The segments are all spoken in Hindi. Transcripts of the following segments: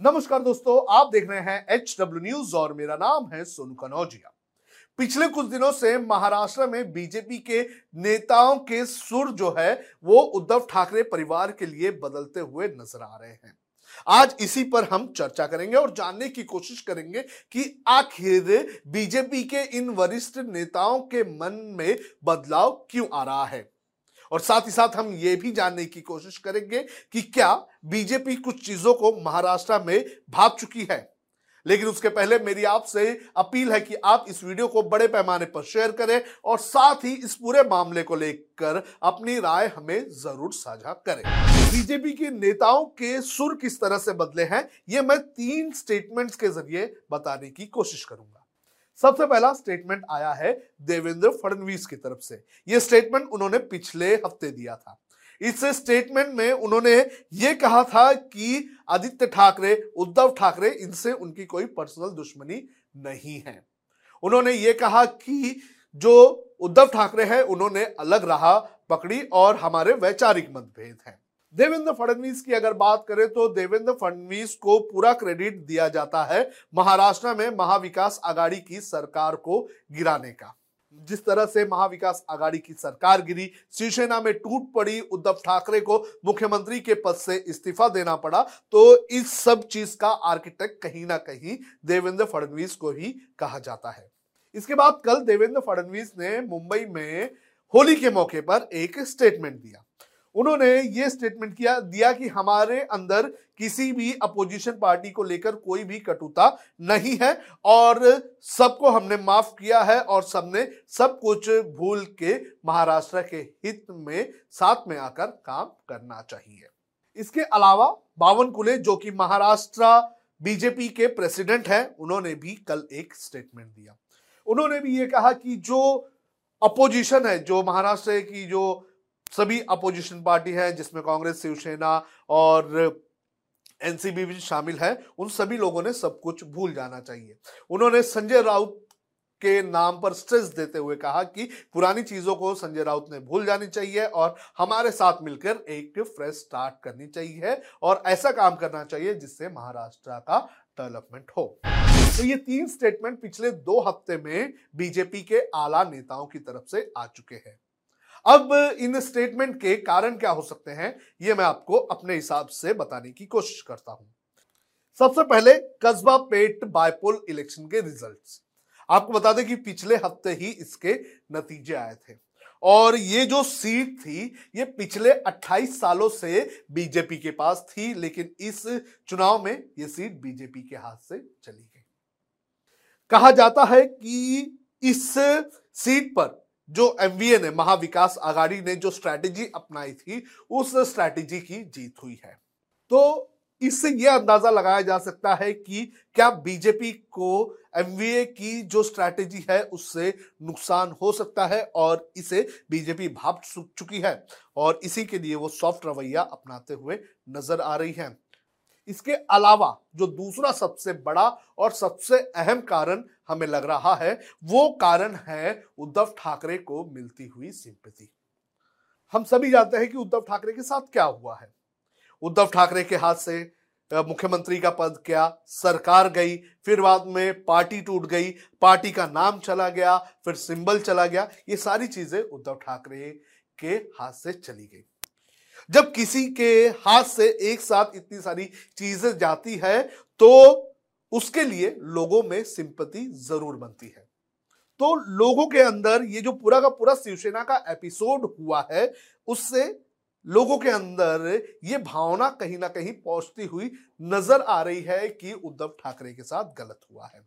नमस्कार दोस्तों, आप देख रहे हैं एच डब्ल्यू न्यूज़ और मेरा नाम है सोनू कनौजिया। पिछले कुछ दिनों से महाराष्ट्र में बीजेपी के नेताओं के सुर जो है, वो उद्धव ठाकरे परिवार के लिए बदलते हुए नज़र आ रहे हैं। आज इसी पर हम चर्चा करेंगे और जानने की कोशिश करेंगे कि आखिर बीजेपी के इन वरिष्ठ नेताओं के मन में बदलाव क्यों आ रहा है। और साथ ही साथ हम ये भी जानने की कोशिश करेंगे कि क्या बीजेपी कुछ चीज़ों को महाराष्ट्र में भाग चुकी है। लेकिन उसके पहले मेरी आपसे अपील है कि आप इस वीडियो को बड़े पैमाने पर शेयर करें और साथ ही इस पूरे मामले को लेकर अपनी राय हमें ज़रूर साझा करें। बीजेपी के नेताओं के सुर किस तरह से बदले हैं, ये मैं तीन स्टेटमेंट्स के ज़रिए बताने की कोशिश करूँगा। सबसे पहला स्टेटमेंट आया है देवेंद्र फडणवीस की तरफ़ से। यह स्टेटमेंट उन्होंने पिछले हफ़्ते दिया था। इस स्टेटमेंट में उन्होंने ये कहा था कि आदित्य ठाकरे, उद्धव ठाकरे इनसे उनकी कोई पर्सनल दुश्मनी नहीं है। उन्होंने ये कहा कि जो उद्धव ठाकरे हैं, उन्होंने अलग राह पकड़ी और हमारे वैचारिक मतभेद हैं। देवेंद्र फडणवीस की अगर बात करें तो देवेंद्र फडणवीस को पूरा क्रेडिट दिया जाता है महाराष्ट्र में महाविकास आघाड़ी की सरकार को गिराने का। जिस तरह से महाविकास आघाड़ी की सरकार गिरी, शिवसेना में टूट पड़ी उद्धव ठाकरे को मुख्यमंत्री के पद से इस्तीफा देना पड़ा तो इस सब चीज़ का आर्किटेक्ट कहीं ना कहीं देवेंद्र फडणवीस को ही कहा जाता है। इसके बाद कल देवेंद्र फडणवीस ने मुंबई में होली के मौके पर एक स्टेटमेंट दिया। उन्होंने ये स्टेटमेंट किया, दिया कि हमारे अंदर किसी भी अपोजिशन पार्टी को लेकर कोई भी कटुता नहीं है और सबको हमने माफ़ किया है और सबने सब कुछ भूल के महाराष्ट्र के हित में, साथ में आकर काम करना चाहिए। इसके अलावा बावन कुले, जो कि महाराष्ट्र बीजेपी के प्रेसिडेंट हैं, उन्होंने भी कल एक स्टेटमेंट दिया। उन्होंने भी ये कहा कि जो अपोजिशन है, जो महाराष्ट्र की जो सभी अपोजिशन पार्टी है, जिसमें कांग्रेस, शिवसेना और एनसीबी भी शामिल है, उन सभी लोगों ने सब कुछ भूल जाना चाहिए। उन्होंने संजय राउत के नाम पर स्ट्रेस देते हुए कहा कि पुरानी चीज़ों को संजय राउत ने भूल जानी चाहिए और हमारे साथ मिलकर एक फ्रेश स्टार्ट करनी चाहिए और ऐसा काम करना चाहिए जिससे महाराष्ट्र का डेवलपमेंट हो। तो ये तीन स्टेटमेंट पिछले दो हफ़्ते में बीजेपी के आला नेताओं की तरफ़ से आ चुके हैं। अब इन स्टेटमेंट के कारण क्या हो सकते हैं, ये मैं आपको अपने हिसाब से बताने की कोशिश करता हूँ। सबसे पहले कस्बा पेट बायपोल इलेक्शन के रिजल्ट्स आपको बता दें कि पिछले हफ़्ते ही इसके नतीजे आए थे। और ये जो सीट थी, ये पिछले 28 सालों से बीजेपी के पास थी, लेकिन इस चुनाव में ये सीट बीजेपी के हाथ से चली गई। कहा जाता है कि इस सीट पर जो एमवीए ने, महाविकास आघाड़ी ने जो स्ट्रैटेजी अपनाई थी, उस स्ट्रैटेजी की जीत हुई है। तो इससे यह अंदाज़ा लगाया जा सकता है कि क्या बीजेपी को एमवीए की जो स्ट्रैटेजी है, उससे नुकसान हो सकता है और इसे बीजेपी भाप चुकी है। और इसी के लिए वो सॉफ्ट रवैया अपनाते हुए नज़र आ रही है। इसके अलावा जो दूसरा सबसे बड़ा और सबसे अहम कारण हमें लग रहा है, वो कारण है उद्धव ठाकरे को मिलती हुई सिंपति हम सभी जानते हैं कि उद्धव ठाकरे के साथ क्या हुआ है। उद्धव ठाकरे के हाथ से मुख्यमंत्री का पद क्या, सरकार गई, फिर बाद में पार्टी टूट गई, पार्टी का नाम चला गया, फिर सिंबल चला गया, ये सारी चीज़ें उद्धव ठाकरे के हाथ से चली गई। जब किसी के हाथ से एक साथ इतनी सारी चीज़ें जाती है तो उसके लिए लोगों में सिंपति ज़रूर बनती है। तो लोगों के अंदर ये जो पूरा का पूरा शिवसेना का एपिसोड हुआ है, उससे लोगों के अंदर ये भावना कहीं ना कहीं पहुँचती हुई नज़र आ रही है कि उद्धव ठाकरे के साथ गलत हुआ है।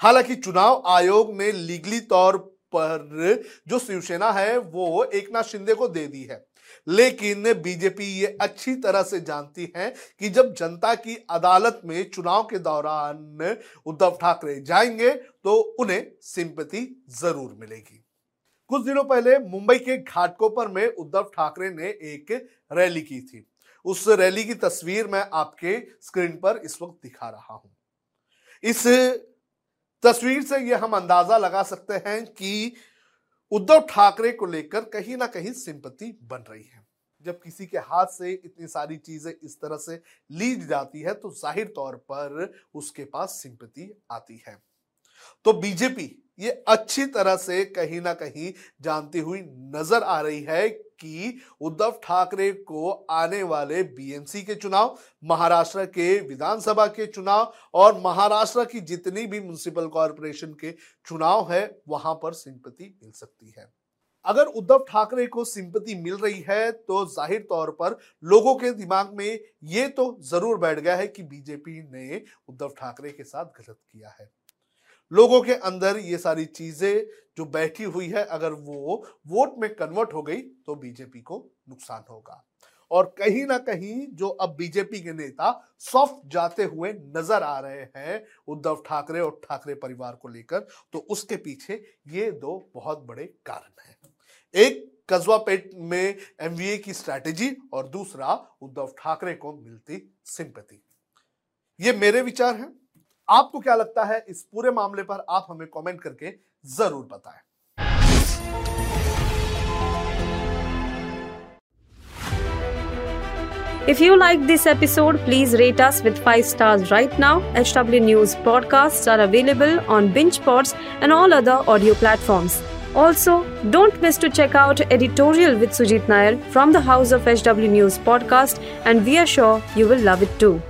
हालाँकि चुनाव आयोग ने लीगली तौर पर जो शिवसेना है, वो एक नाथ शिंदे को दे दी है। लेकिन बीजेपी ये अच्छी तरह से जानती है कि जब जनता की अदालत में चुनाव के दौरान उद्धव ठाकरे जाएँगे तो उन्हें सिंपति ज़रूर मिलेगी। कुछ दिनों पहले मुंबई के घाटकोपर में उद्धव ठाकरे ने एक रैली की थी। उस रैली की तस्वीर मैं आपके स्क्रीन पर इस वक्त दिखा रहा हूँ। इस तस्वीर से यह हम अंदाज़ा लगा सकते हैं कि उद्धव ठाकरे को लेकर कहीं ना कहीं सिंपति बन रही है। जब किसी के हाथ से इतनी सारी चीज़ें इस तरह से ली जाती है तो ज़ाहिर तौर पर उसके पास सिंपति आती है। तो बीजेपी ये अच्छी तरह से कहीं ना कहीं जानती हुई नज़र आ रही है कि उद्धव ठाकरे को आने वाले बीएमसी के चुनाव, महाराष्ट्र के विधानसभा के चुनाव और महाराष्ट्र की जितनी भी म्यूनिसिपल कॉरपोरेशन के चुनाव है, वहाँ पर सिंपति मिल सकती है। अगर उद्धव ठाकरे को सिंपति मिल रही है तो ज़ाहिर तौर पर लोगों के दिमाग में ये तो ज़रूर बैठ गया है कि बीजेपी ने उद्धव ठाकरे के साथ गलत किया है। लोगों के अंदर ये सारी चीज़ें जो बैठी हुई है, अगर वो वोट में कन्वर्ट हो गई तो बीजेपी को नुकसान होगा। और कहीं ना कहीं जो अब बीजेपी के नेता सॉफ्ट जाते हुए नज़र आ रहे हैं, उद्धव ठाकरे और ठाकरे परिवार को लेकर तो उसके पीछे ये दो बहुत बड़े कारण हैं। एक कस्बा पेट में एमवीए की स्ट्रैटेजी और दूसरा, उद्धव ठाकरे को मिलती सिंपति ये मेरे विचार हैं। आपको क्या लगता है इस पूरे मामले पर आप हमें कमेंट करके ज़रूर बताएँ If you like this episode, please rate us with 5 stars right now. HW News podcasts are available on BingePods and all other audio platforms. Also, don't miss to check out editorial with Sujit Nair from the House of HW News podcast and we are sure you will love it too.